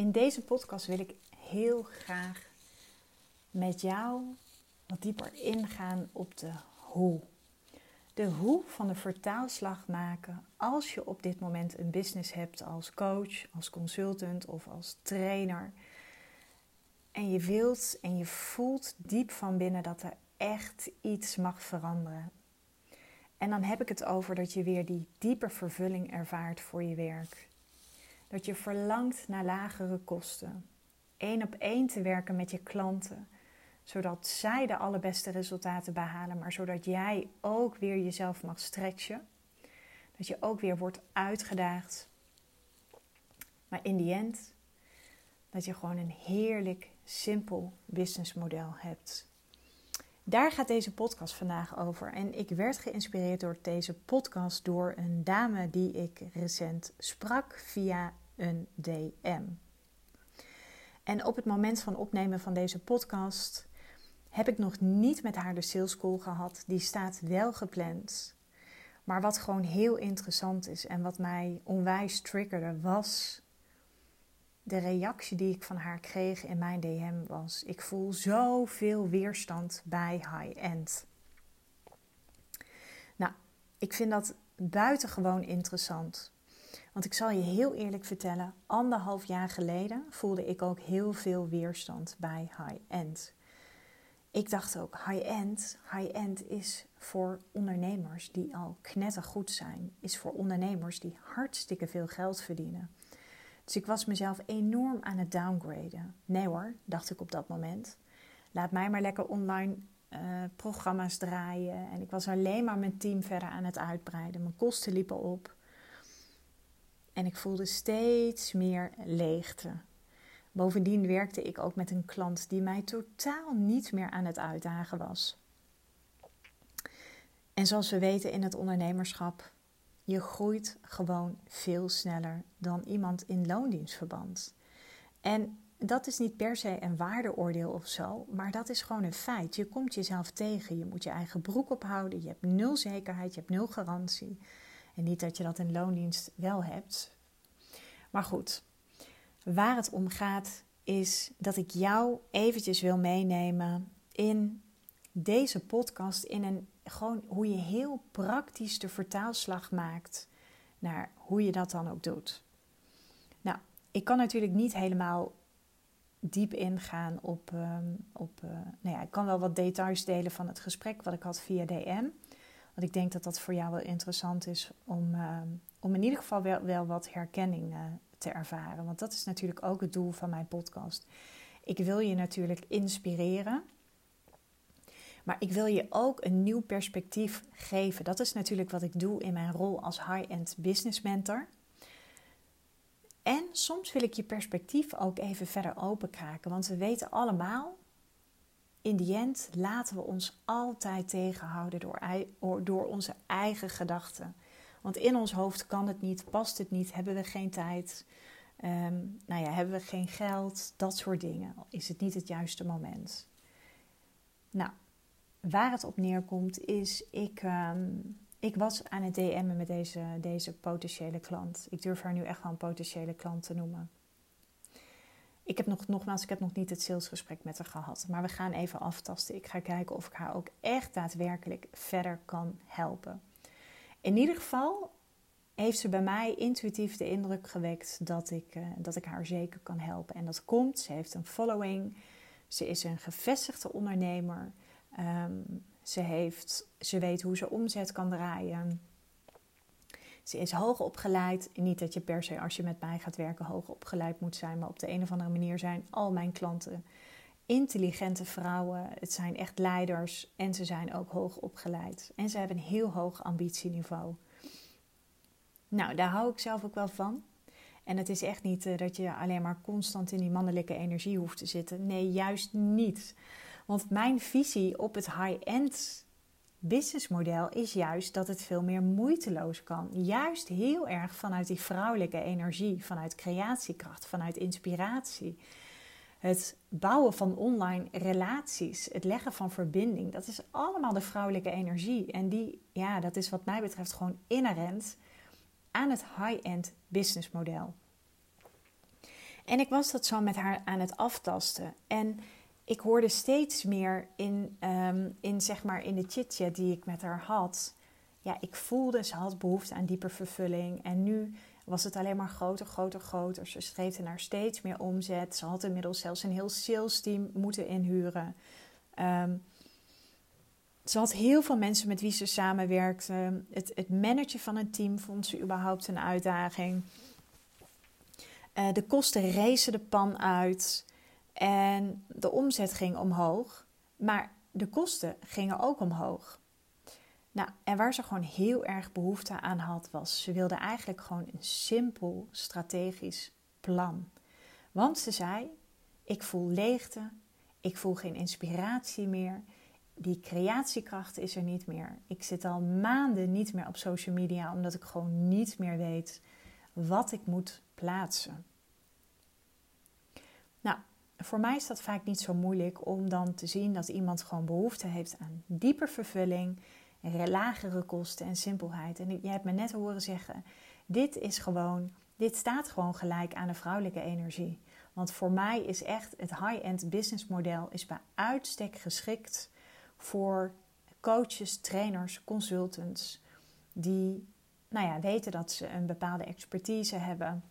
In deze podcast wil ik heel graag met jou wat dieper ingaan op de hoe. De hoe van de vertaalslag maken als je op dit moment een business hebt als coach, als consultant of als trainer. En je wilt en je voelt diep van binnen dat er echt iets mag veranderen. En dan heb ik het over dat je weer die diepe vervulling ervaart voor je werk. Dat je verlangt naar lagere kosten. Eén op één te werken met je klanten. Zodat zij de allerbeste resultaten behalen, maar zodat jij ook weer jezelf mag stretchen. Dat je ook weer wordt uitgedaagd. Maar in die end, dat je gewoon een heerlijk, simpel businessmodel hebt. Daar gaat deze podcast vandaag over. En ik werd geïnspireerd door deze podcast door een dame die ik recent sprak via een DM. En op het moment van opnemen van deze podcast heb ik nog niet met haar de sales call gehad. Die staat wel gepland. Maar wat gewoon heel interessant is en wat mij onwijs triggerde was de reactie die ik van haar kreeg in mijn DM was: ik voel zoveel weerstand bij high-end. Nou, ik vind dat buitengewoon interessant. Want ik zal je heel eerlijk vertellen, anderhalf jaar geleden voelde ik ook heel veel weerstand bij high-end. Ik dacht ook, high-end, high-end is voor ondernemers die al knettergoed zijn, is voor ondernemers die hartstikke veel geld verdienen. Dus ik was mezelf enorm aan het downgraden. Nee hoor, dacht ik op dat moment. Laat mij maar lekker online uh, programma's draaien. En ik was alleen maar mijn team verder aan het uitbreiden. Mijn kosten liepen op. En ik voelde steeds meer leegte. Bovendien werkte ik ook met een klant die mij totaal niet meer aan het uitdagen was. En zoals we weten in het ondernemerschap je groeit gewoon veel sneller dan iemand in loondienstverband. En dat is niet per se een waardeoordeel of zo, maar dat is gewoon een feit. Je komt jezelf tegen, je moet je eigen broek ophouden, je hebt nul zekerheid, je hebt nul garantie. Niet dat je dat in loondienst wel hebt. Maar goed, waar het om gaat is dat ik jou eventjes wil meenemen in deze podcast in een gewoon hoe je heel praktisch de vertaalslag maakt naar hoe je dat dan ook doet. Nou, ik kan natuurlijk niet helemaal diep ingaan op. Um, op uh, nou ja, ik kan wel wat details delen van het gesprek wat ik had via DM. Want ik denk dat dat voor jou wel interessant is om, uh, om in ieder geval wel, wel wat herkenning uh, te ervaren. Want dat is natuurlijk ook het doel van mijn podcast. Ik wil je natuurlijk inspireren maar ik wil je ook een nieuw perspectief geven. Dat is natuurlijk wat ik doe in mijn rol als high-end business mentor. En soms wil ik je perspectief ook even verder openkraken. Want we weten allemaal, in die end laten we ons altijd tegenhouden door, door onze eigen gedachten. Want in ons hoofd kan het niet, past het niet, hebben we geen tijd, um, nou ja, hebben we geen geld, dat soort dingen. Is het niet het juiste moment? Nou, waar het op neerkomt is, ik, um, ik was aan het DM'en met deze, deze potentiële klant. Ik durf haar nu echt wel een potentiële klant te noemen. Ik heb nog, nogmaals, ik heb nog niet het salesgesprek met haar gehad. Maar we gaan even aftasten. Ik ga kijken of ik haar ook echt daadwerkelijk verder kan helpen. In ieder geval heeft ze bij mij intuïtief de indruk gewekt dat ik, uh, dat ik haar zeker kan helpen. En dat komt, ze heeft een following. Ze is een gevestigde ondernemer. Um, ze, heeft, ze weet hoe ze omzet kan draaien. Ze is hoog opgeleid. Niet dat je per se als je met mij gaat werken hoog opgeleid moet zijn, maar op de een of andere manier zijn al mijn klanten intelligente vrouwen. Het zijn echt leiders en ze zijn ook hoog opgeleid. En ze hebben een heel hoog ambitieniveau. Nou, daar hou ik zelf ook wel van. En het is echt niet uh, dat je alleen maar constant in die mannelijke energie hoeft te zitten. Nee, juist niet. Want mijn visie op het high-end businessmodel is juist dat het veel meer moeiteloos kan. Juist heel erg vanuit die vrouwelijke energie, vanuit creatiekracht, vanuit inspiratie. Het bouwen van online relaties, het leggen van verbinding, dat is allemaal de vrouwelijke energie. En die, ja, dat is wat mij betreft gewoon inherent aan het high-end businessmodel. En ik was dat zo met haar aan het aftasten. En ik hoorde steeds meer in, ehm, in, zeg maar in de chitchat die ik met haar had. Ja, ik voelde, ze had behoefte aan dieper vervulling. En nu was het alleen maar groter, groter, groter. Ze streefde naar steeds meer omzet. Ze had inmiddels zelfs een heel sales team moeten inhuren. Ehm, ze had heel veel mensen met wie ze samenwerkte. Het, het managen van een team vond ze überhaupt een uitdaging. Uh, de kosten rezen de pan uit. En de omzet ging omhoog. Maar de kosten gingen ook omhoog. Nou, en waar ze gewoon heel erg behoefte aan had, was ze wilde eigenlijk gewoon een simpel strategisch plan. Want ze zei: Ik voel leegte, ik voel geen inspiratie meer, die creatiekracht is er niet meer. Ik zit al maanden niet meer op social media omdat ik gewoon niet meer weet wat ik moet plaatsen. Nou, voor mij is dat vaak niet zo moeilijk om dan te zien dat iemand gewoon behoefte heeft aan dieper vervulling lagere kosten en simpelheid. En je hebt me net horen zeggen: dit is gewoon, dit staat gewoon gelijk aan de vrouwelijke energie. Want voor mij is echt het high-end business model is bij uitstek geschikt voor coaches, trainers, consultants die nou ja, weten dat ze een bepaalde expertise hebben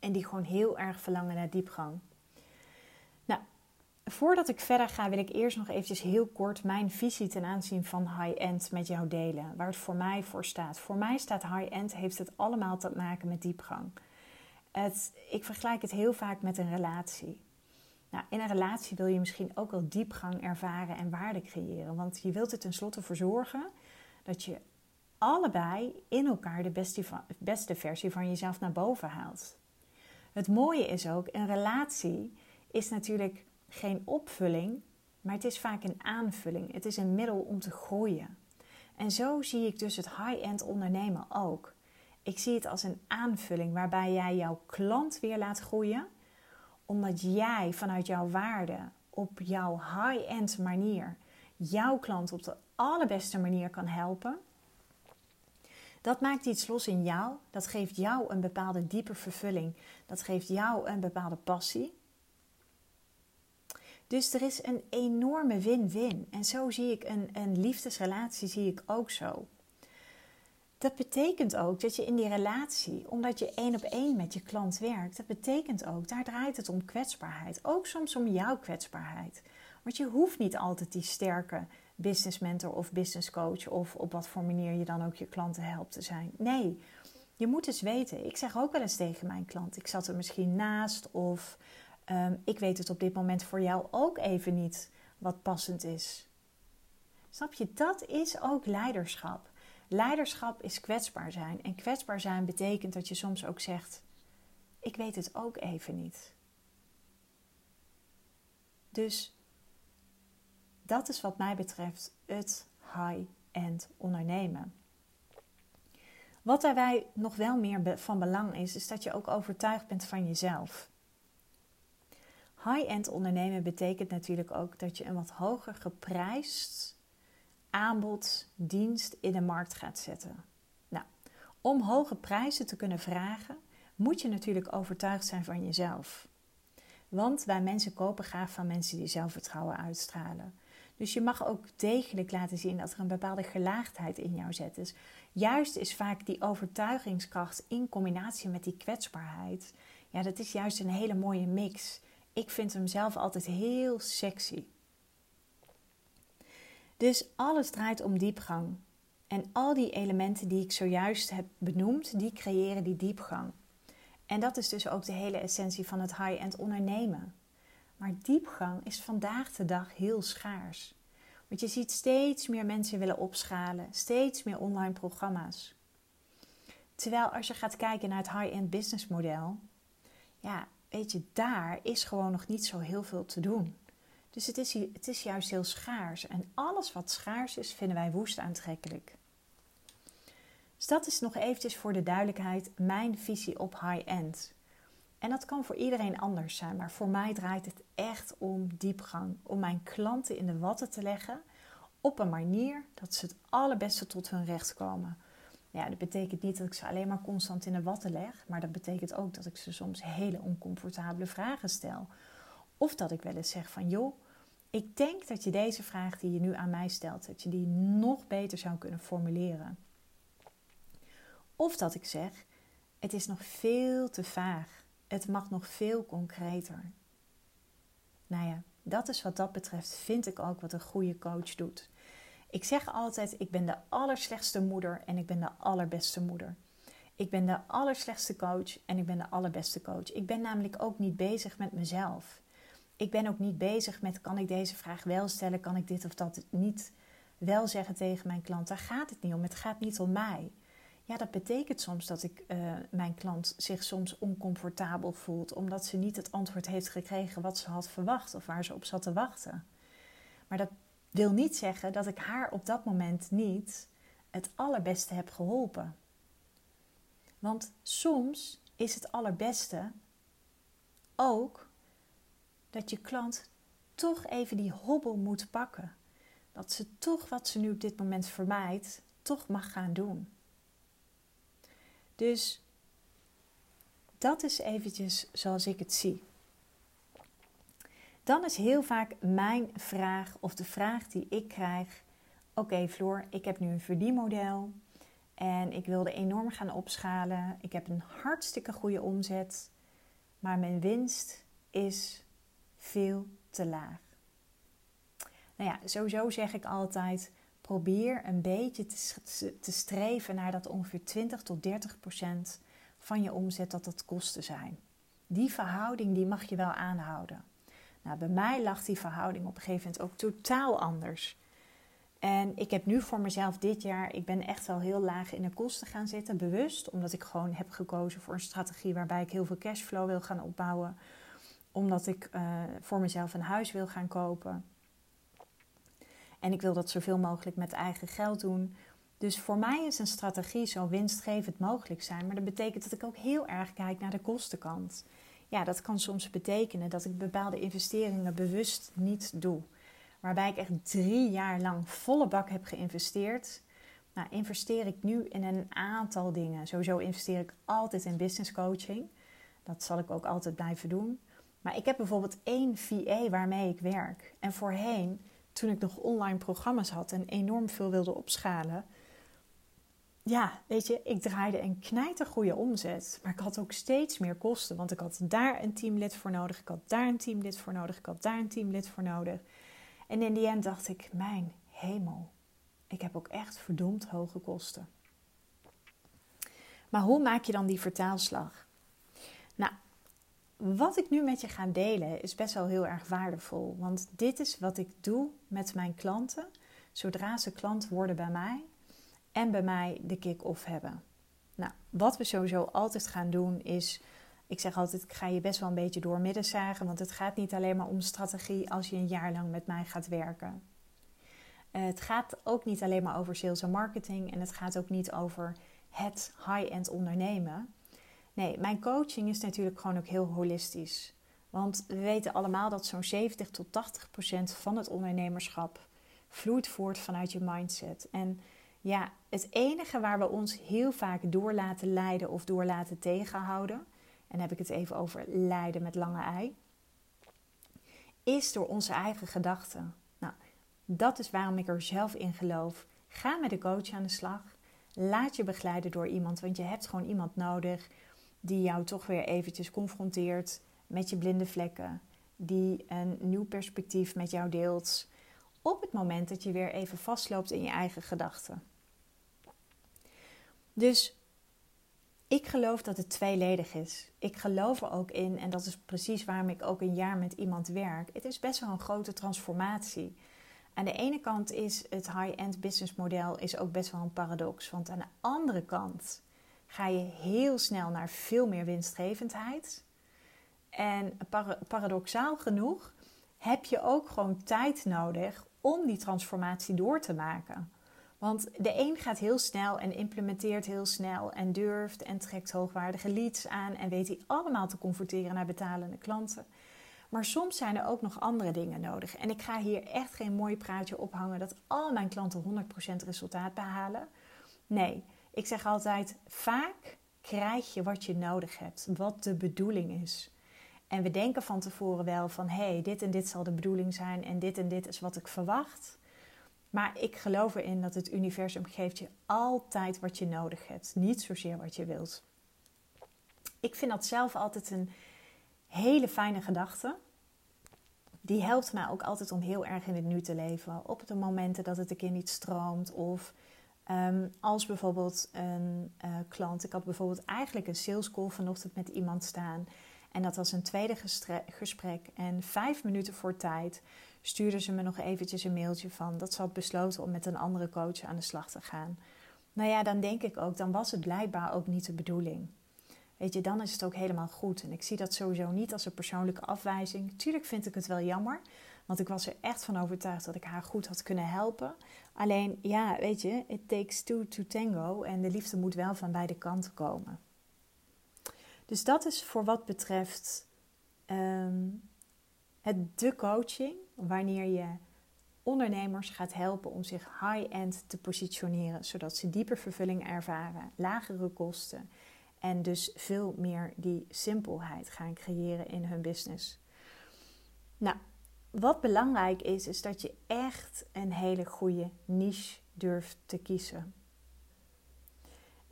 en die gewoon heel erg verlangen naar diepgang. Voordat ik verder ga, wil ik eerst nog eventjes heel kort mijn visie ten aanzien van high-end met jou delen. Waar het voor mij voor staat. Voor mij staat high-end, heeft het allemaal te maken met diepgang. Het, ik vergelijk het heel vaak met een relatie. Nou, in een relatie wil je misschien ook wel diepgang ervaren en waarde creëren. Want je wilt er tenslotte voor zorgen dat je allebei in elkaar de beste, beste versie van jezelf naar boven haalt. Het mooie is ook, een relatie is natuurlijk geen opvulling, maar het is vaak een aanvulling. Het is een middel om te groeien. En zo zie ik dus het high-end ondernemen ook. Ik zie het als een aanvulling waarbij jij jouw klant weer laat groeien, omdat jij vanuit jouw waarde op jouw high-end manier jouw klant op de allerbeste manier kan helpen. Dat maakt iets los in jou. Dat geeft jou een bepaalde diepe vervulling. Dat geeft jou een bepaalde passie. Dus er is een enorme win-win. En zo zie ik een, een liefdesrelatie zie ik ook zo. Dat betekent ook dat je in die relatie, omdat je één op één met je klant werkt, dat betekent ook, daar draait het om kwetsbaarheid. Ook soms om jouw kwetsbaarheid. Want je hoeft niet altijd die sterke business mentor of business coach of op wat voor manier je dan ook je klanten helpt te zijn. Nee, je moet eens weten. Ik zeg ook wel eens tegen mijn klant, ik zat er misschien naast of Ehm, ik weet het op dit moment voor jou ook even niet wat passend is. Snap je? Dat is ook leiderschap. Leiderschap is kwetsbaar zijn. En kwetsbaar zijn betekent dat je soms ook zegt: Ik weet het ook even niet. Dus dat is wat mij betreft het high-end ondernemen. Wat daarbij nog wel meer van belang is, is dat je ook overtuigd bent van jezelf. High-end ondernemen betekent natuurlijk ook dat je een wat hoger geprijsd aanbod, dienst in de markt gaat zetten. Nou, om hoge prijzen te kunnen vragen, moet je natuurlijk overtuigd zijn van jezelf. Want wij mensen kopen graag van mensen die zelfvertrouwen uitstralen. Dus je mag ook degelijk laten zien dat er een bepaalde gelaagdheid in jou zit. Dus juist is vaak die overtuigingskracht in combinatie met die kwetsbaarheid. Ja, dat is juist een hele mooie mix ik vind hem zelf altijd heel sexy. Dus alles draait om diepgang. En al die elementen die ik zojuist heb benoemd, die creëren die diepgang. En dat is dus ook de hele essentie van het high-end ondernemen. Maar diepgang is vandaag de dag heel schaars. Want je ziet steeds meer mensen willen opschalen, steeds meer online programma's. Terwijl als je gaat kijken naar het high-end business model, ja, weet je, daar is gewoon nog niet zo heel veel te doen. Dus het is, het is juist heel schaars. En alles wat schaars is, vinden wij woest aantrekkelijk. Dus dat is nog eventjes voor de duidelijkheid mijn visie op high-end. En dat kan voor iedereen anders zijn, maar voor mij draait het echt om diepgang. Om mijn klanten in de watten te leggen op een manier dat ze het allerbeste tot hun recht komen. Ja, dat betekent niet dat ik ze alleen maar constant in de watten leg, maar dat betekent ook dat ik ze soms hele oncomfortabele vragen stel. Of dat ik wel eens zeg van joh, ik denk dat je deze vraag die je nu aan mij stelt, dat je die nog beter zou kunnen formuleren. Of dat ik zeg, het is nog veel te vaag. Het mag nog veel concreter. Nou ja, dat is wat dat betreft, vind ik ook wat een goede coach doet. Ik zeg altijd: ik ben de allerslechtste moeder en ik ben de allerbeste moeder. Ik ben de allerslechtste coach en ik ben de allerbeste coach. Ik ben namelijk ook niet bezig met mezelf. Ik ben ook niet bezig met: kan ik deze vraag wel stellen? Kan ik dit of dat niet wel zeggen tegen mijn klant? Daar gaat het niet om. Het gaat niet om mij. Ja, dat betekent soms dat ik uh, mijn klant zich soms oncomfortabel voelt, omdat ze niet het antwoord heeft gekregen wat ze had verwacht of waar ze op zat te wachten. Maar dat wil niet zeggen dat ik haar op dat moment niet het allerbeste heb geholpen. Want soms is het allerbeste ook dat je klant toch even die hobbel moet pakken. Dat ze toch wat ze nu op dit moment vermijdt, toch mag gaan doen. Dus dat is eventjes zoals ik het zie. Dan is heel vaak mijn vraag of de vraag die ik krijg: Oké, Floor, ik heb nu een verdienmodel en ik wilde enorm gaan opschalen. Ik heb een hartstikke goede omzet, maar mijn winst is veel te laag. Nou ja, sowieso zeg ik altijd: probeer een beetje te, te streven naar dat ongeveer 20 tot 30 procent van je omzet dat dat kosten zijn. Die verhouding die mag je wel aanhouden. Nou, bij mij lag die verhouding op een gegeven moment ook totaal anders. En ik heb nu voor mezelf dit jaar, ik ben echt wel heel laag in de kosten gaan zitten, bewust, omdat ik gewoon heb gekozen voor een strategie waarbij ik heel veel cashflow wil gaan opbouwen, omdat ik uh, voor mezelf een huis wil gaan kopen. En ik wil dat zoveel mogelijk met eigen geld doen. Dus voor mij is een strategie zo winstgevend mogelijk zijn. Maar dat betekent dat ik ook heel erg kijk naar de kostenkant. Ja, dat kan soms betekenen dat ik bepaalde investeringen bewust niet doe. Waarbij ik echt drie jaar lang volle bak heb geïnvesteerd. Nou, investeer ik nu in een aantal dingen. Sowieso investeer ik altijd in business coaching. Dat zal ik ook altijd blijven doen. Maar ik heb bijvoorbeeld één VA waarmee ik werk. En voorheen toen ik nog online programma's had en enorm veel wilde opschalen. Ja, weet je, ik draaide een knijtergoede omzet. Maar ik had ook steeds meer kosten. Want ik had daar een teamlid voor nodig. Ik had daar een teamlid voor nodig. Ik had daar een teamlid voor nodig. En in die end dacht ik, mijn hemel. Ik heb ook echt verdomd hoge kosten. Maar hoe maak je dan die vertaalslag? Nou, wat ik nu met je ga delen is best wel heel erg waardevol. Want dit is wat ik doe met mijn klanten zodra ze klant worden bij mij en bij mij de kick-off hebben. Nou, wat we sowieso altijd gaan doen is. Ik zeg altijd, ik ga je best wel een beetje doormidden zagen. Want het gaat niet alleen maar om strategie als je een jaar lang met mij gaat werken. Eh, het gaat ook niet alleen maar over sales en marketing. En het gaat ook niet over het high-end ondernemen. Nee, mijn coaching is natuurlijk gewoon ook heel holistisch. Want we weten allemaal dat zo'n 70 tot 80 procent van het ondernemerschap vloeit voort vanuit je mindset. En ja, het enige waar we ons heel vaak door laten leiden of door laten tegenhouden, en dan heb ik het even over leiden met lange ei, is door onze eigen gedachten. Nou, dat is waarom ik er zelf in geloof. Ga met de coach aan de slag. Laat je begeleiden door iemand, want je hebt gewoon iemand nodig die jou toch weer eventjes confronteert met je blinde vlekken, die een nieuw perspectief met jou deelt op het moment dat je weer even vastloopt in je eigen gedachten. Dus ik geloof dat het tweeledig is. Ik geloof er ook in, en dat is precies waarom ik ook een jaar met iemand werk. Het is best wel een grote transformatie. Aan de ene kant is het high-end business model is ook best wel een paradox. Want aan de andere kant ga je heel snel naar veel meer winstgevendheid. En paradoxaal genoeg heb je ook gewoon tijd nodig om die transformatie door te maken. Want de een gaat heel snel en implementeert heel snel en durft en trekt hoogwaardige leads aan en weet die allemaal te converteren naar betalende klanten. Maar soms zijn er ook nog andere dingen nodig. En ik ga hier echt geen mooi praatje ophangen dat al mijn klanten 100% resultaat behalen. Nee, Ik zeg altijd: vaak krijg je wat je nodig hebt, wat de bedoeling is. En we denken van tevoren wel van hé, hey, dit en dit zal de bedoeling zijn en dit en dit is wat ik verwacht. Maar ik geloof erin dat het universum geeft je altijd wat je nodig hebt, niet zozeer wat je wilt. Ik vind dat zelf altijd een hele fijne gedachte. Die helpt mij ook altijd om heel erg in het nu te leven. Op de momenten dat het een keer niet stroomt. Of um, als bijvoorbeeld een uh, klant. Ik had bijvoorbeeld eigenlijk een sales call vanochtend met iemand staan. En dat was een tweede gesprek. En vijf minuten voor tijd stuurde ze me nog eventjes een mailtje van dat ze had besloten om met een andere coach aan de slag te gaan. Nou ja, dan denk ik ook, dan was het blijkbaar ook niet de bedoeling. Weet je, dan is het ook helemaal goed. En ik zie dat sowieso niet als een persoonlijke afwijzing. Tuurlijk vind ik het wel jammer, want ik was er echt van overtuigd dat ik haar goed had kunnen helpen. Alleen, ja, weet je, it takes two to tango en de liefde moet wel van beide kanten komen. Dus dat is voor wat betreft um, het de coaching, wanneer je ondernemers gaat helpen om zich high-end te positioneren, zodat ze dieper vervulling ervaren, lagere kosten en dus veel meer die simpelheid gaan creëren in hun business. Nou, wat belangrijk is, is dat je echt een hele goede niche durft te kiezen.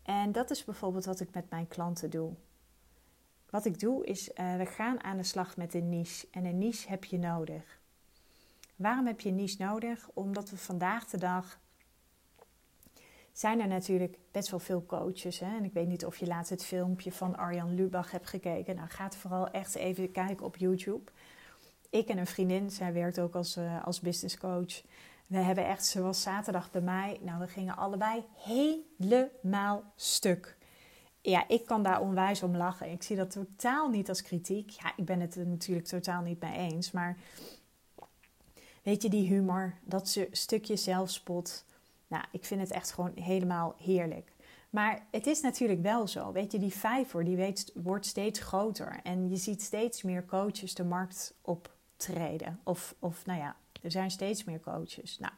En dat is bijvoorbeeld wat ik met mijn klanten doe. Wat ik doe is, uh, we gaan aan de slag met een niche. En een niche heb je nodig. Waarom heb je een niche nodig? Omdat we vandaag de dag zijn er natuurlijk best wel veel coaches. Hè? En ik weet niet of je laatst het filmpje van Arjan Lubach hebt gekeken. Nou, ga vooral echt even kijken op YouTube. Ik en een vriendin, zij werkt ook als, uh, als business coach. We hebben echt, zoals zaterdag bij mij, nou, we gingen allebei helemaal stuk ja, ik kan daar onwijs om lachen. Ik zie dat totaal niet als kritiek. Ja, ik ben het er natuurlijk totaal niet mee eens. Maar weet je, die humor, dat stukje zelfspot. Nou, ik vind het echt gewoon helemaal heerlijk. Maar het is natuurlijk wel zo. Weet je, die vijver die wordt steeds groter. En je ziet steeds meer coaches de markt optreden. Of, of nou ja, er zijn steeds meer coaches. Nou,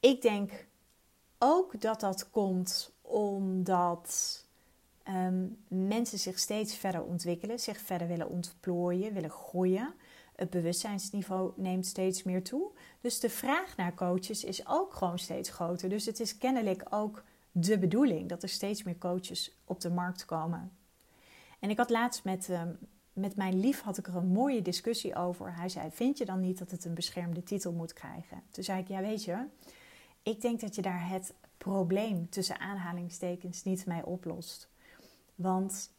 ik denk ook dat dat komt omdat um, mensen zich steeds verder ontwikkelen, zich verder willen ontplooien, willen groeien. Het bewustzijnsniveau neemt steeds meer toe. Dus de vraag naar coaches is ook gewoon steeds groter. Dus het is kennelijk ook de bedoeling dat er steeds meer coaches op de markt komen. En ik had laatst met, um, met mijn lief had ik er een mooie discussie over. Hij zei: Vind je dan niet dat het een beschermde titel moet krijgen? Toen zei ik: Ja, weet je, ik denk dat je daar het probleem tussen aanhalingstekens niet mee oplost. Want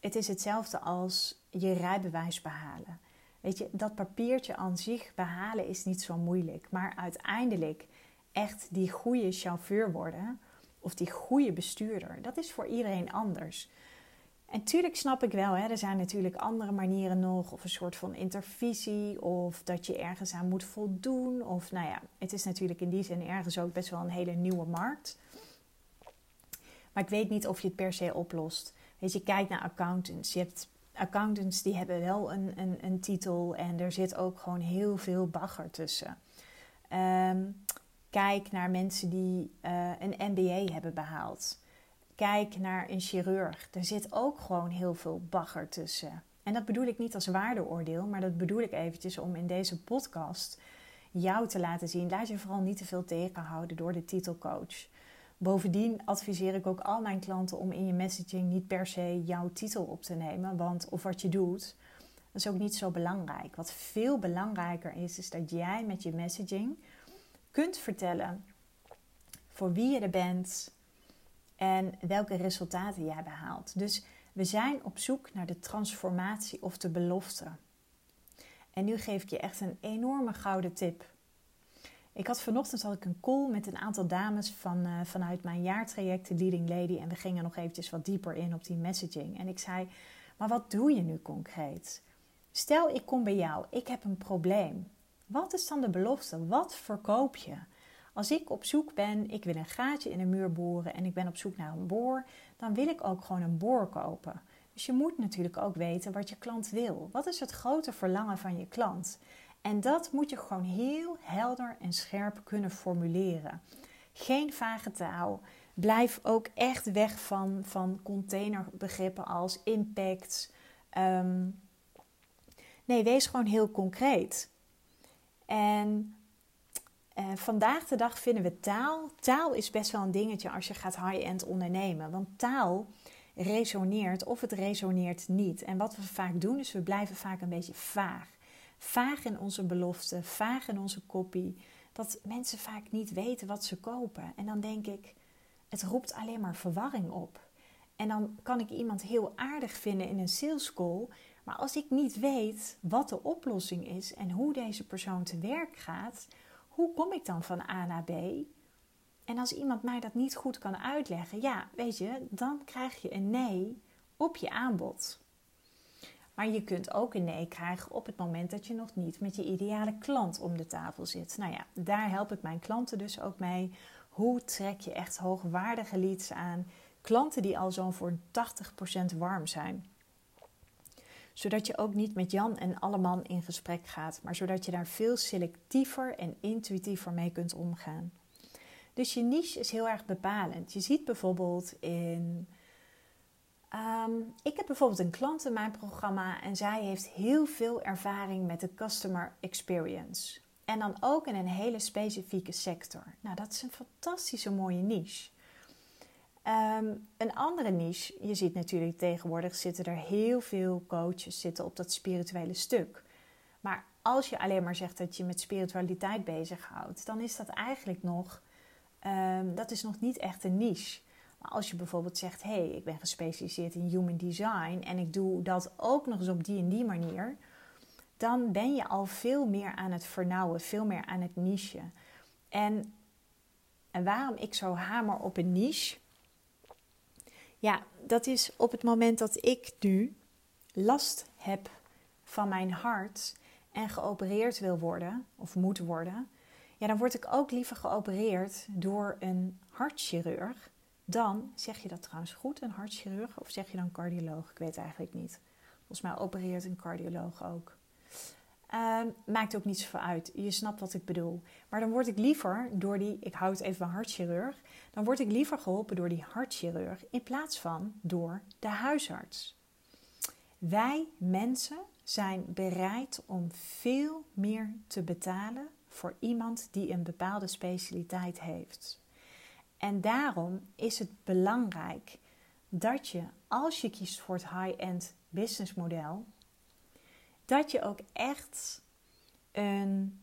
het is hetzelfde als je rijbewijs behalen. Weet je, dat papiertje aan zich behalen is niet zo moeilijk. Maar uiteindelijk echt die goede chauffeur worden of die goede bestuurder, dat is voor iedereen anders. En tuurlijk snap ik wel, hè, er zijn natuurlijk andere manieren nog, of een soort van intervisie, of dat je ergens aan moet voldoen. Of nou ja, het is natuurlijk in die zin ergens ook best wel een hele nieuwe markt. Maar ik weet niet of je het per se oplost. Weet je, kijk naar accountants. Je hebt accountants die hebben wel een, een, een titel en er zit ook gewoon heel veel bagger tussen. Ehm, kijk naar mensen die uh, een MBA hebben behaald. Kijk naar een chirurg. Er zit ook gewoon heel veel bagger tussen. En dat bedoel ik niet als waardeoordeel, maar dat bedoel ik eventjes om in deze podcast jou te laten zien. Laat je vooral niet te veel tegenhouden door de titelcoach. Bovendien adviseer ik ook al mijn klanten om in je messaging niet per se jouw titel op te nemen, want of wat je doet, is ook niet zo belangrijk. Wat veel belangrijker is, is dat jij met je messaging kunt vertellen voor wie je er bent en welke resultaten jij behaalt. Dus we zijn op zoek naar de transformatie of de belofte. En nu geef ik je echt een enorme gouden tip. Ik had vanochtend had ik een call met een aantal dames van, uh, vanuit mijn jaartraject, de Leading Lady. En we gingen nog eventjes wat dieper in op die messaging. En ik zei, maar wat doe je nu concreet? Stel, ik kom bij jou, ik heb een probleem. Wat is dan de belofte? Wat verkoop je? Als ik op zoek ben, ik wil een gaatje in een muur boren en ik ben op zoek naar een boor, dan wil ik ook gewoon een boor kopen. Dus je moet natuurlijk ook weten wat je klant wil. Wat is het grote verlangen van je klant? En dat moet je gewoon heel helder en scherp kunnen formuleren. Geen vage taal. Blijf ook echt weg van, van containerbegrippen als impact. Ehm, nee, wees gewoon heel concreet. En uh, vandaag de dag vinden we taal. Taal is best wel een dingetje als je gaat high-end ondernemen. Want taal resoneert of het resoneert niet. En wat we vaak doen is we blijven vaak een beetje vaag. Vaag in onze beloften, vaag in onze kopie. Dat mensen vaak niet weten wat ze kopen. En dan denk ik, het roept alleen maar verwarring op. En dan kan ik iemand heel aardig vinden in een sales call. Maar als ik niet weet wat de oplossing is en hoe deze persoon te werk gaat, hoe kom ik dan van A naar B? En als iemand mij dat niet goed kan uitleggen, ja, weet je, dan krijg je een nee op je aanbod. Maar je kunt ook een nee krijgen op het moment dat je nog niet met je ideale klant om de tafel zit. Nou ja, daar help ik mijn klanten dus ook mee. Hoe trek je echt hoogwaardige leads aan? Klanten die al zo'n voor 80% warm zijn. Zodat je ook niet met Jan en Alleman in gesprek gaat, maar zodat je daar veel selectiever en intuïtiever mee kunt omgaan. Dus je niche is heel erg bepalend. Je ziet bijvoorbeeld in. Ehm, ik heb bijvoorbeeld een klant in mijn programma en zij heeft heel veel ervaring met de customer experience. En dan ook in een hele specifieke sector. Nou, dat is een fantastische mooie niche. Ehm, een andere niche, je ziet natuurlijk tegenwoordig zitten er heel veel coaches zitten op dat spirituele stuk. Maar als je alleen maar zegt dat je met spiritualiteit bezighoudt, dan is dat eigenlijk nog Ehm, dat is nog niet echt een niche. Maar als je bijvoorbeeld zegt: hé, hey, ik ben gespecialiseerd in human design en ik doe dat ook nog eens op die en die manier, dan ben je al veel meer aan het vernauwen, veel meer aan het niche. En, en waarom ik zo hamer op een niche? Ja, dat is op het moment dat ik nu last heb van mijn hart en geopereerd wil worden of moet worden ja, dan word ik ook liever geopereerd door een hartchirurg dan, zeg je dat trouwens goed, een hartchirurg of zeg je dan cardioloog? Ik weet eigenlijk niet. Volgens mij opereert een cardioloog ook. Uh, maakt ook niet zoveel uit. Je snapt wat ik bedoel. Maar dan word ik liever door die, ik houd het even bij hartchirurg, dan word ik liever geholpen door die hartchirurg in plaats van door de huisarts. Wij mensen zijn bereid om veel meer te betalen voor iemand die een bepaalde specialiteit heeft. En daarom is het belangrijk dat je, als je kiest voor het high-end business model, dat je ook echt een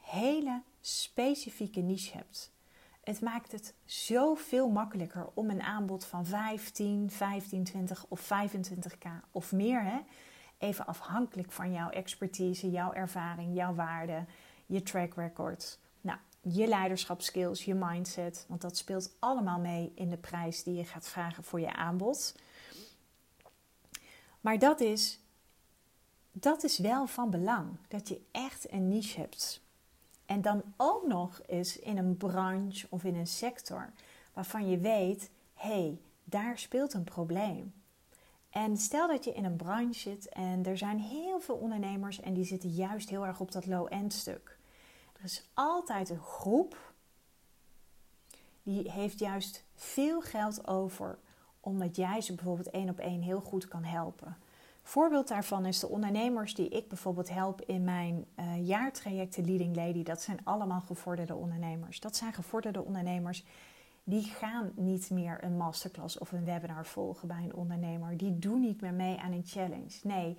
hele specifieke niche hebt. Het maakt het zoveel makkelijker om een aanbod van 15, 15, 20 of 25k of meer, hè, even afhankelijk van jouw expertise, jouw ervaring, jouw waarde, je track record, je leiderschapskills, je mindset. Want dat speelt allemaal mee in de prijs die je gaat vragen voor je aanbod. Maar dat is, dat is wel van belang. Dat je echt een niche hebt. En dan ook nog eens in een branche of in een sector waarvan je weet: hé, hey, daar speelt een probleem. En stel dat je in een branche zit en er zijn heel veel ondernemers en die zitten juist heel erg op dat low-end stuk. Er is altijd een groep die heeft juist veel geld over omdat jij ze bijvoorbeeld één op één heel goed kan helpen. Voorbeeld daarvan is de ondernemers die ik bijvoorbeeld help in mijn uh, jaartrajecten Leading Lady. Dat zijn allemaal gevorderde ondernemers. Dat zijn gevorderde ondernemers die gaan niet meer een masterclass of een webinar volgen bij een ondernemer. Die doen niet meer mee aan een challenge. Nee,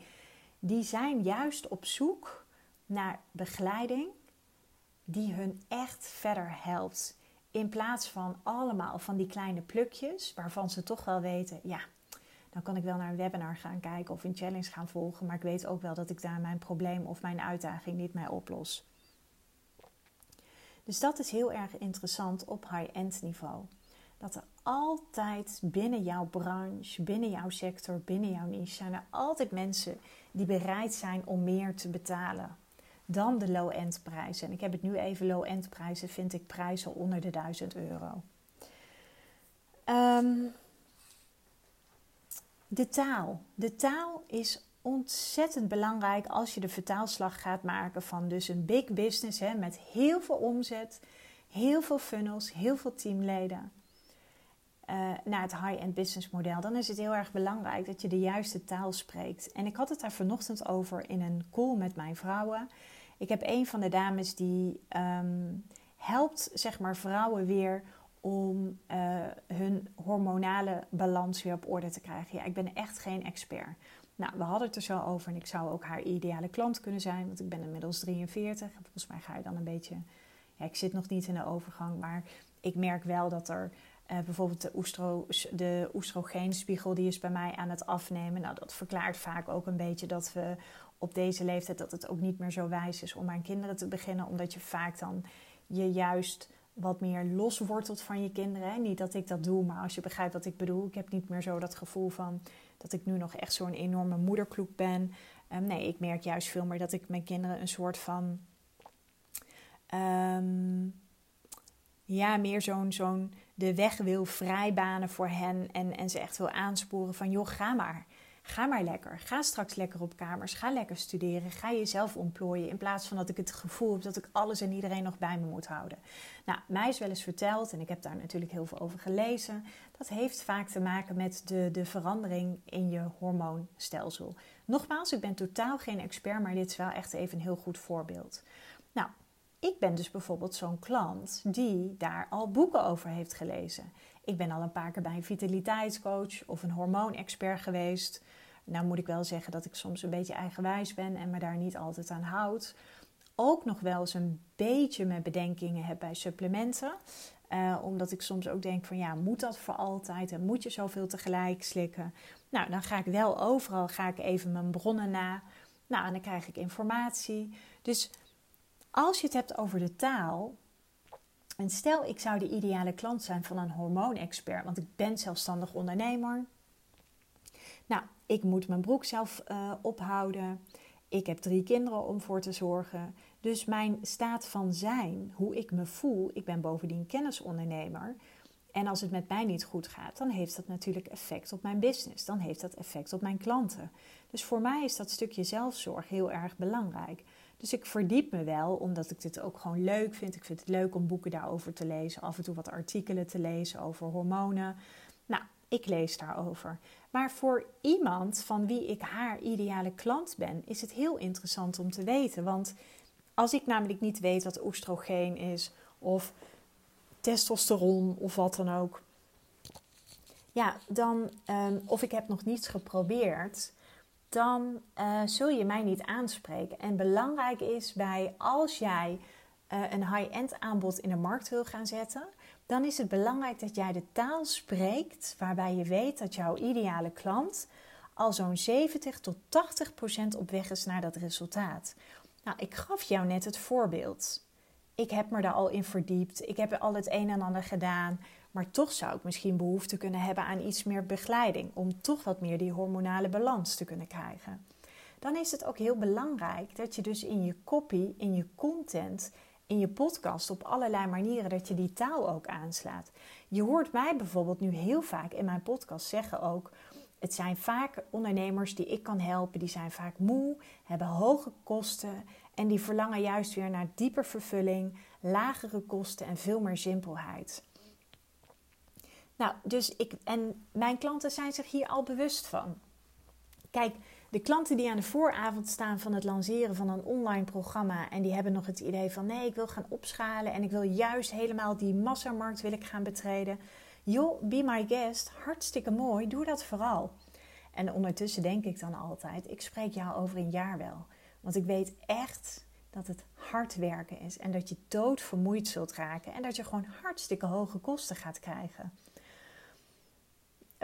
die zijn juist op zoek naar begeleiding die hun echt verder helpt. In plaats van allemaal van die kleine plukjes waarvan ze toch wel weten, ja, dan kan ik wel naar een webinar gaan kijken of een challenge gaan volgen, maar ik weet ook wel dat ik daar mijn probleem of mijn uitdaging niet mee oplos. Dus dat is heel erg interessant op high-end niveau. Dat er altijd binnen jouw branche, binnen jouw sector, binnen jouw niche, zijn er altijd mensen die bereid zijn om meer te betalen dan de low-end prijzen. En ik heb het nu even low-end prijzen, vind ik prijzen onder de 1000 euro. Ehm, de taal. De taal is ontzettend belangrijk als je de vertaalslag gaat maken van dus een big business hè, met heel veel omzet, heel veel funnels, heel veel teamleden. Naar het high-end business model, dan is het heel erg belangrijk dat je de juiste taal spreekt. En ik had het daar vanochtend over in een call met mijn vrouwen. Ik heb een van de dames die ehm, helpt zeg maar, vrouwen weer om uh, hun hormonale balans weer op orde te krijgen. Ja, ik ben echt geen expert. Nou, we hadden het er zo over en ik zou ook haar ideale klant kunnen zijn, want ik ben inmiddels 43. Volgens mij ga je dan een beetje. Ja, ik zit nog niet in de overgang, maar ik merk wel dat er uh, bijvoorbeeld de, oestro, de oestrogeenspiegel die is bij mij aan het afnemen. Nou, dat verklaart vaak ook een beetje dat we op deze leeftijd dat het ook niet meer zo wijs is om aan kinderen te beginnen, omdat je vaak dan je juist wat meer loswortelt van je kinderen. Niet dat ik dat doe, maar als je begrijpt wat ik bedoel. Ik heb niet meer zo dat gevoel van dat ik nu nog echt zo'n enorme moederkloek ben. Um, nee, ik merk juist veel meer dat ik mijn kinderen een soort van. Um, ja, meer zo'n zo'n de weg wil vrijbanen voor hen. En, en ze echt wil aansporen van joh, ga maar. Ga maar lekker. Ga straks lekker op kamers. Ga lekker studeren. Ga jezelf ontplooien. In plaats van dat ik het gevoel heb dat ik alles en iedereen nog bij me moet houden. Nou, mij is wel eens verteld, en ik heb daar natuurlijk heel veel over gelezen. Dat heeft vaak te maken met de, de verandering in je hormoonstelsel. Nogmaals, ik ben totaal geen expert, maar dit is wel echt even een heel goed voorbeeld. Ik ben dus bijvoorbeeld zo'n klant die daar al boeken over heeft gelezen. Ik ben al een paar keer bij een vitaliteitscoach of een hormoonexpert geweest. Nou moet ik wel zeggen dat ik soms een beetje eigenwijs ben en me daar niet altijd aan houd. Ook nog wel eens een beetje mijn bedenkingen heb bij supplementen. Uh, omdat ik soms ook denk van ja, moet dat voor altijd en moet je zoveel tegelijk slikken? Nou, dan ga ik wel overal ga ik even mijn bronnen na. Nou, en dan krijg ik informatie. Dus als je het hebt over de taal, en stel ik zou de ideale klant zijn van een hormoonexpert, want ik ben zelfstandig ondernemer. Nou, ik moet mijn broek zelf uh, ophouden. Ik heb drie kinderen om voor te zorgen. Dus mijn staat van zijn, hoe ik me voel, ik ben bovendien kennisondernemer. En als het met mij niet goed gaat, dan heeft dat natuurlijk effect op mijn business. Dan heeft dat effect op mijn klanten. Dus voor mij is dat stukje zelfzorg heel erg belangrijk. Dus ik verdiep me wel, omdat ik dit ook gewoon leuk vind. Ik vind het leuk om boeken daarover te lezen, af en toe wat artikelen te lezen over hormonen. Nou, ik lees daarover. Maar voor iemand van wie ik haar ideale klant ben, is het heel interessant om te weten. Want als ik namelijk niet weet wat oestrogeen is, of testosteron of wat dan ook, ja, dan, um, of ik heb nog niets geprobeerd, dan uh, zul je mij niet aanspreken. En belangrijk is bij als jij uh, een high-end aanbod in de markt wil gaan zetten, dan is het belangrijk dat jij de taal spreekt waarbij je weet dat jouw ideale klant al zo'n 70 tot 80 procent op weg is naar dat resultaat. Nou, ik gaf jou net het voorbeeld. Ik heb me daar al in verdiept. Ik heb al het een en ander gedaan. Maar toch zou ik misschien behoefte kunnen hebben aan iets meer begeleiding. Om toch wat meer die hormonale balans te kunnen krijgen. Dan is het ook heel belangrijk dat je dus in je copy, in je content, in je podcast op allerlei manieren dat je die taal ook aanslaat. Je hoort mij bijvoorbeeld nu heel vaak in mijn podcast zeggen ook. Het zijn vaak ondernemers die ik kan helpen, die zijn vaak moe, hebben hoge kosten en die verlangen juist weer naar dieper vervulling, lagere kosten en veel meer simpelheid. Nou, dus ik en mijn klanten zijn zich hier al bewust van. Kijk, de klanten die aan de vooravond staan van het lanceren van een online programma en die hebben nog het idee van nee, ik wil gaan opschalen en ik wil juist helemaal die massamarkt wil ik gaan betreden. Joh, be my guest, hartstikke mooi, doe dat vooral. En ondertussen denk ik dan altijd, ik spreek jou over een jaar wel. Want ik weet echt dat het hard werken is en dat je doodvermoeid zult raken en dat je gewoon hartstikke hoge kosten gaat krijgen.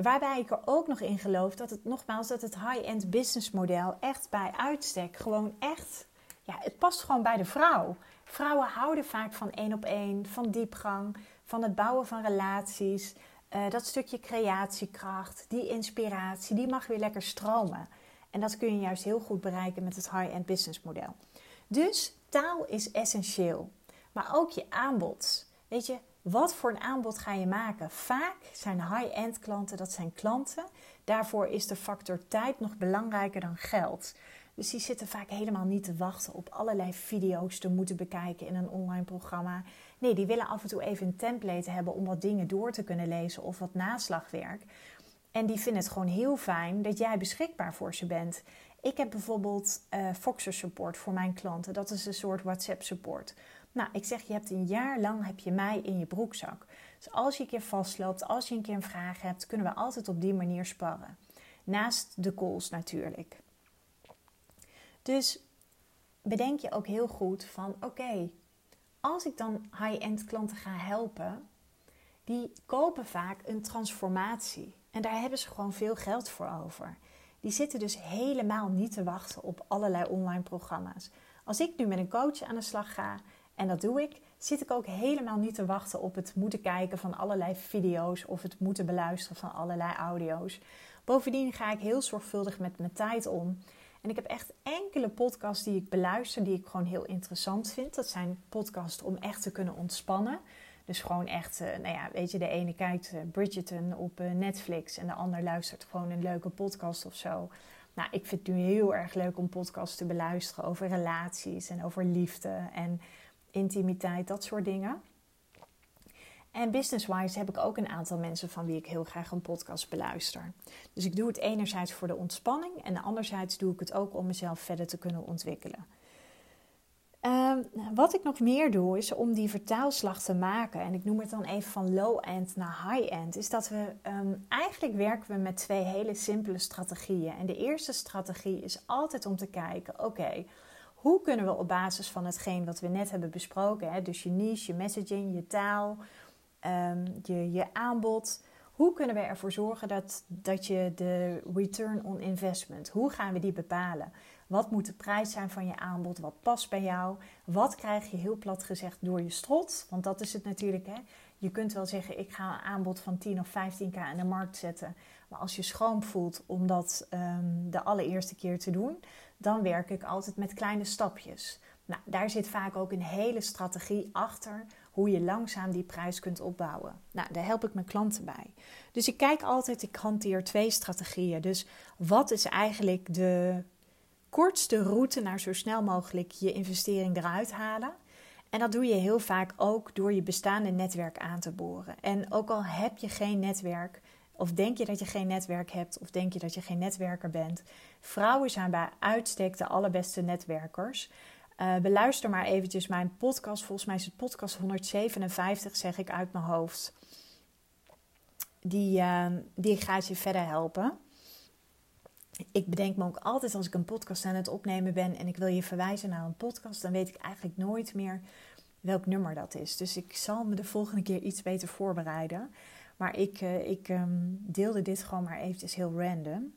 Waarbij ik er ook nog in geloof dat het nogmaals dat het high-end business model echt bij uitstek gewoon echt, ja, het past gewoon bij de vrouw. Vrouwen houden vaak van één op één, van diepgang, van het bouwen van relaties. Uh, dat stukje creatiekracht, die inspiratie, die mag weer lekker stromen. En dat kun je juist heel goed bereiken met het high-end business model. Dus taal is essentieel. Maar ook je aanbod. Weet je, wat voor een aanbod ga je maken? Vaak zijn high-end klanten, dat zijn klanten. Daarvoor is de factor tijd nog belangrijker dan geld. Dus die zitten vaak helemaal niet te wachten op allerlei video's te moeten bekijken in een online programma. Nee, die willen af en toe even een template hebben om wat dingen door te kunnen lezen of wat naslagwerk. En die vinden het gewoon heel fijn dat jij beschikbaar voor ze bent. Ik heb bijvoorbeeld uh, Foxer support voor mijn klanten. Dat is een soort WhatsApp support. Nou, ik zeg, je hebt een jaar lang heb je mij in je broekzak. Dus als je een keer vastloopt, als je een keer een vraag hebt, kunnen we altijd op die manier sparren. Naast de calls natuurlijk. Dus bedenk je ook heel goed van oké, als ik dan high-end klanten ga helpen, die kopen vaak een transformatie. En daar hebben ze gewoon veel geld voor over. Die zitten dus helemaal niet te wachten op allerlei online programma's. Als ik nu met een coach aan de slag ga, en dat doe ik, zit ik ook helemaal niet te wachten op het moeten kijken van allerlei video's of het moeten beluisteren van allerlei audio's. Bovendien ga ik heel zorgvuldig met mijn tijd om. En ik heb echt enkele podcasts die ik beluister, die ik gewoon heel interessant vind. Dat zijn podcasts om echt te kunnen ontspannen. Dus gewoon echt, eh, nou ja, weet je, de ene kijkt eh, Bridgerton op eh, Netflix en de ander luistert gewoon een leuke podcast of zo. Nou, ik vind het nu heel erg leuk om podcasts te beluisteren over relaties en over liefde en intimiteit, dat soort dingen. En business-wise heb ik ook een aantal mensen van wie ik heel graag een podcast beluister. Dus ik doe het enerzijds voor de ontspanning en anderzijds doe ik het ook om mezelf verder te kunnen ontwikkelen. Ehm, wat ik nog meer doe is om die vertaalslag te maken, en ik noem het dan even van low-end naar high-end, is dat we ehm, eigenlijk werken we met twee hele simpele strategieën. En de eerste strategie is altijd om te kijken: oké, hoe kunnen we op basis van hetgeen wat we net hebben besproken, hè, dus je niche, je messaging, je taal, Ehm, je, je aanbod. Hoe kunnen we ervoor zorgen dat, dat je de return on investment, hoe gaan we die bepalen? Wat moet de prijs zijn van je aanbod? Wat past bij jou? Wat krijg je heel plat gezegd door je strot? Want dat is het natuurlijk. Hè? Je kunt wel zeggen, ik ga een aanbod van 10 of 15k in de markt zetten. Maar als je schroom voelt om dat ehm, de allereerste keer te doen, dan werk ik altijd met kleine stapjes. Nou, daar zit vaak ook een hele strategie achter hoe je langzaam die prijs kunt opbouwen. Nou, daar help ik mijn klanten bij. Dus ik kijk altijd, ik hanteer twee strategieën. Dus wat is eigenlijk de kortste route naar zo snel mogelijk je investering eruit halen? En dat doe je heel vaak ook door je bestaande netwerk aan te boren. En ook al heb je geen netwerk, of denk je dat je geen netwerk hebt, of denk je dat je geen netwerker bent, vrouwen zijn bij uitstek de allerbeste netwerkers. Uh, beluister maar eventjes mijn podcast. Volgens mij is het podcast 157, zeg ik uit mijn hoofd. Die, uh, die gaat je verder helpen. Ik bedenk me ook altijd als ik een podcast aan het opnemen ben en ik wil je verwijzen naar een podcast, dan weet ik eigenlijk nooit meer welk nummer dat is. Dus ik zal me de volgende keer iets beter voorbereiden. Maar ik, uh, ik um, deelde dit gewoon maar eventjes heel random.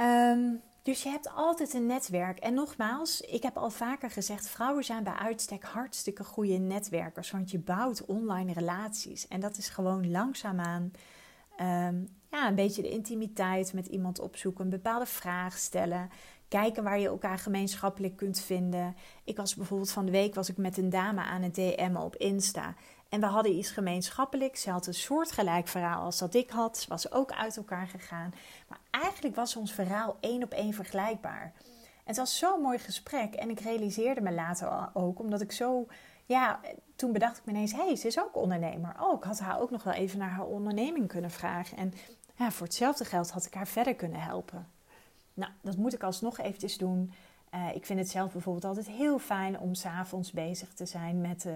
Um, dus je hebt altijd een netwerk. En nogmaals, ik heb al vaker gezegd: vrouwen zijn bij uitstek hartstikke goede netwerkers. Want je bouwt online relaties. En dat is gewoon langzaamaan um, ja, een beetje de intimiteit met iemand opzoeken, een bepaalde vraag stellen. Kijken waar je elkaar gemeenschappelijk kunt vinden. Ik was bijvoorbeeld van de week was ik met een dame aan het DM'en op Insta. En we hadden iets gemeenschappelijks. Ze had een soortgelijk verhaal als dat ik had. Ze was ook uit elkaar gegaan. Maar eigenlijk was ons verhaal één op één vergelijkbaar. En het was zo'n mooi gesprek. En ik realiseerde me later ook, omdat ik zo. Ja, toen bedacht ik me ineens: hé, hey, ze is ook ondernemer. Oh, ik had haar ook nog wel even naar haar onderneming kunnen vragen. En voor hetzelfde geld had ik haar verder kunnen helpen. Nou, dat moet ik alsnog eventjes doen. Uh, ik vind het zelf bijvoorbeeld altijd heel fijn om s'avonds bezig te zijn met, uh,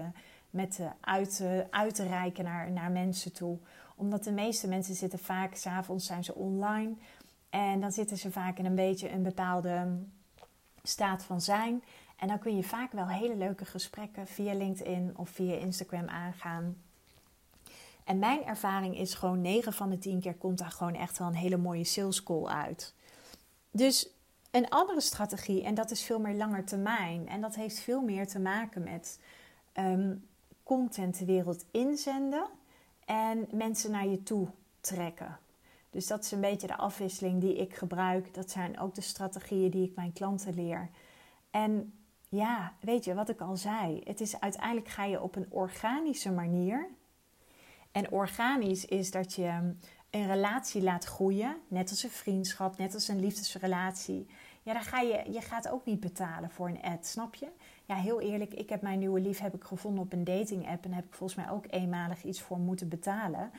met uit, uit te reiken naar, naar mensen toe. Omdat de meeste mensen zitten vaak, s'avonds zijn ze online. En dan zitten ze vaak in een beetje een bepaalde staat van zijn. En dan kun je vaak wel hele leuke gesprekken via LinkedIn of via Instagram aangaan. En mijn ervaring is gewoon 9 van de 10 keer komt daar gewoon echt wel een hele mooie sales call uit. Dus een andere strategie, en dat is veel meer langer termijn. En dat heeft veel meer te maken met um, content wereld inzenden en mensen naar je toe trekken. Dus dat is een beetje de afwisseling die ik gebruik. Dat zijn ook de strategieën die ik mijn klanten leer. En ja, weet je wat ik al zei? Het is uiteindelijk ga je op een organische manier En organisch is dat je een relatie laat groeien, net als een vriendschap, net als een liefdesrelatie. Ja, dan ga je, je gaat ook niet betalen voor een ad, snap je? Ja, heel eerlijk, ik heb mijn nieuwe lief heb ik gevonden op een dating app en heb ik volgens mij ook eenmalig iets voor moeten betalen.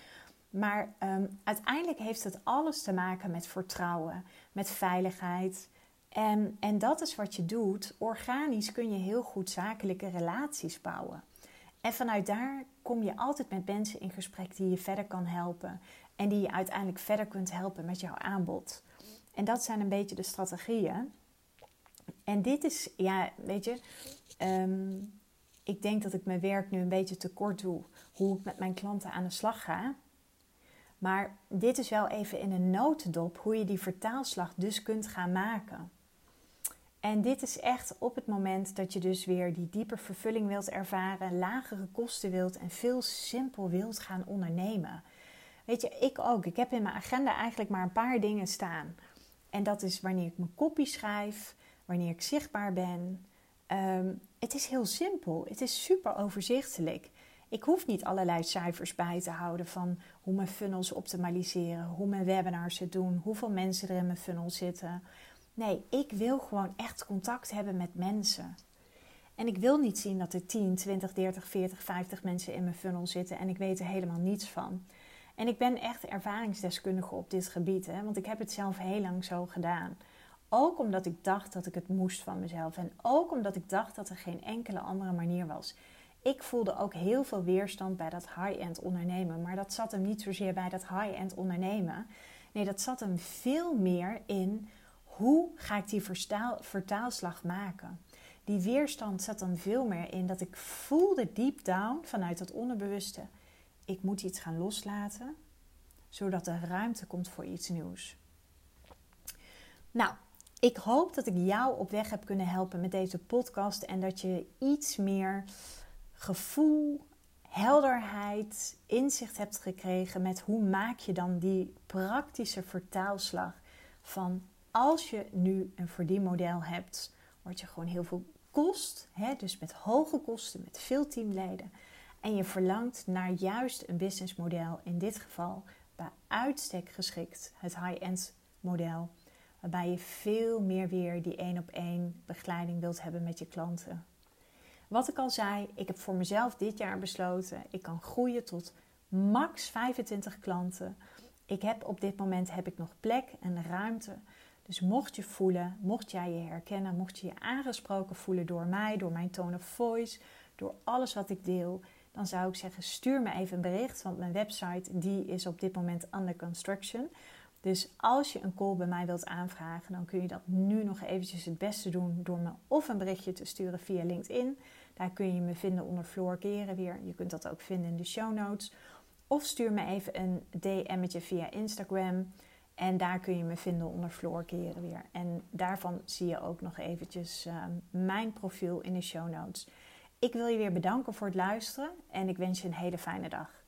Maar ehm, uiteindelijk heeft het alles te maken met vertrouwen, met veiligheid. En, en dat is wat je doet. Organisch kun je heel goed zakelijke relaties bouwen. En vanuit daar kom je altijd met mensen in gesprek die je verder kan helpen. En die je uiteindelijk verder kunt helpen met jouw aanbod. En dat zijn een beetje de strategieën. En dit is, ja, weet je, ehm, ik denk dat ik mijn werk nu een beetje tekort doe. Hoe ik met mijn klanten aan de slag ga. Maar dit is wel even in een notendop hoe je die vertaalslag dus kunt gaan maken. En dit is echt op het moment dat je dus weer die diepe vervulling wilt ervaren, lagere kosten wilt en veel simpel wilt gaan ondernemen. Weet je, ik ook. Ik heb in mijn agenda eigenlijk maar een paar dingen staan. En dat is wanneer ik mijn kopie schrijf, wanneer ik zichtbaar ben. Ehm, het is heel simpel. Het is super overzichtelijk. Ik hoef niet allerlei cijfers bij te houden van hoe mijn funnels optimaliseren, hoe mijn webinars het doen, hoeveel mensen er in mijn funnel zitten. Nee, ik wil gewoon echt contact hebben met mensen. En ik wil niet zien dat er 10, 20, 30, 40, 50 mensen in mijn funnel zitten en ik weet er helemaal niets van. En ik ben echt ervaringsdeskundige op dit gebied, hè, want ik heb het zelf heel lang zo gedaan. Ook omdat ik dacht dat ik het moest van mezelf en ook omdat ik dacht dat er geen enkele andere manier was. Ik voelde ook heel veel weerstand bij dat high-end ondernemen, maar dat zat hem niet zozeer bij dat high-end ondernemen. Nee, dat zat hem veel meer in hoe ga ik die vertaalslag maken. Die weerstand zat hem veel meer in dat ik voelde deep down vanuit dat onderbewuste ik moet iets gaan loslaten, zodat er ruimte komt voor iets nieuws. Nou, ik hoop dat ik jou op weg heb kunnen helpen met deze podcast en dat je iets meer gevoel, helderheid, inzicht hebt gekregen met hoe maak je dan die praktische vertaalslag van als je nu een verdienmodel hebt, wat je gewoon heel veel kost, hè, dus met hoge kosten, met veel teamleden, en je verlangt naar juist een businessmodel, in dit geval bij uitstek geschikt, het high-end model, waarbij je veel meer weer die één op één begeleiding wilt hebben met je klanten. Wat ik al zei, ik heb voor mezelf dit jaar besloten, ik kan groeien tot max 25 klanten. Ik heb op dit moment heb ik nog plek en ruimte. Dus mocht je voelen, mocht jij je herkennen, mocht je je aangesproken voelen door mij, door mijn tone of voice, door alles wat ik deel, dan zou ik zeggen stuur me even een bericht, want mijn website die is op dit moment under construction. Dus als je een call bij mij wilt aanvragen, dan kun je dat nu nog eventjes het beste doen door me of een berichtje te sturen via LinkedIn. Daar kun je me vinden onder Floor Keren weer. Je kunt dat ook vinden in de show notes. Of stuur me even een DM'tje via Instagram. En daar kun je me vinden onder Floor Keren weer. En daarvan zie je ook nog eventjes uh, mijn profiel in de show notes. Ik wil je weer bedanken voor het luisteren en ik wens je een hele fijne dag.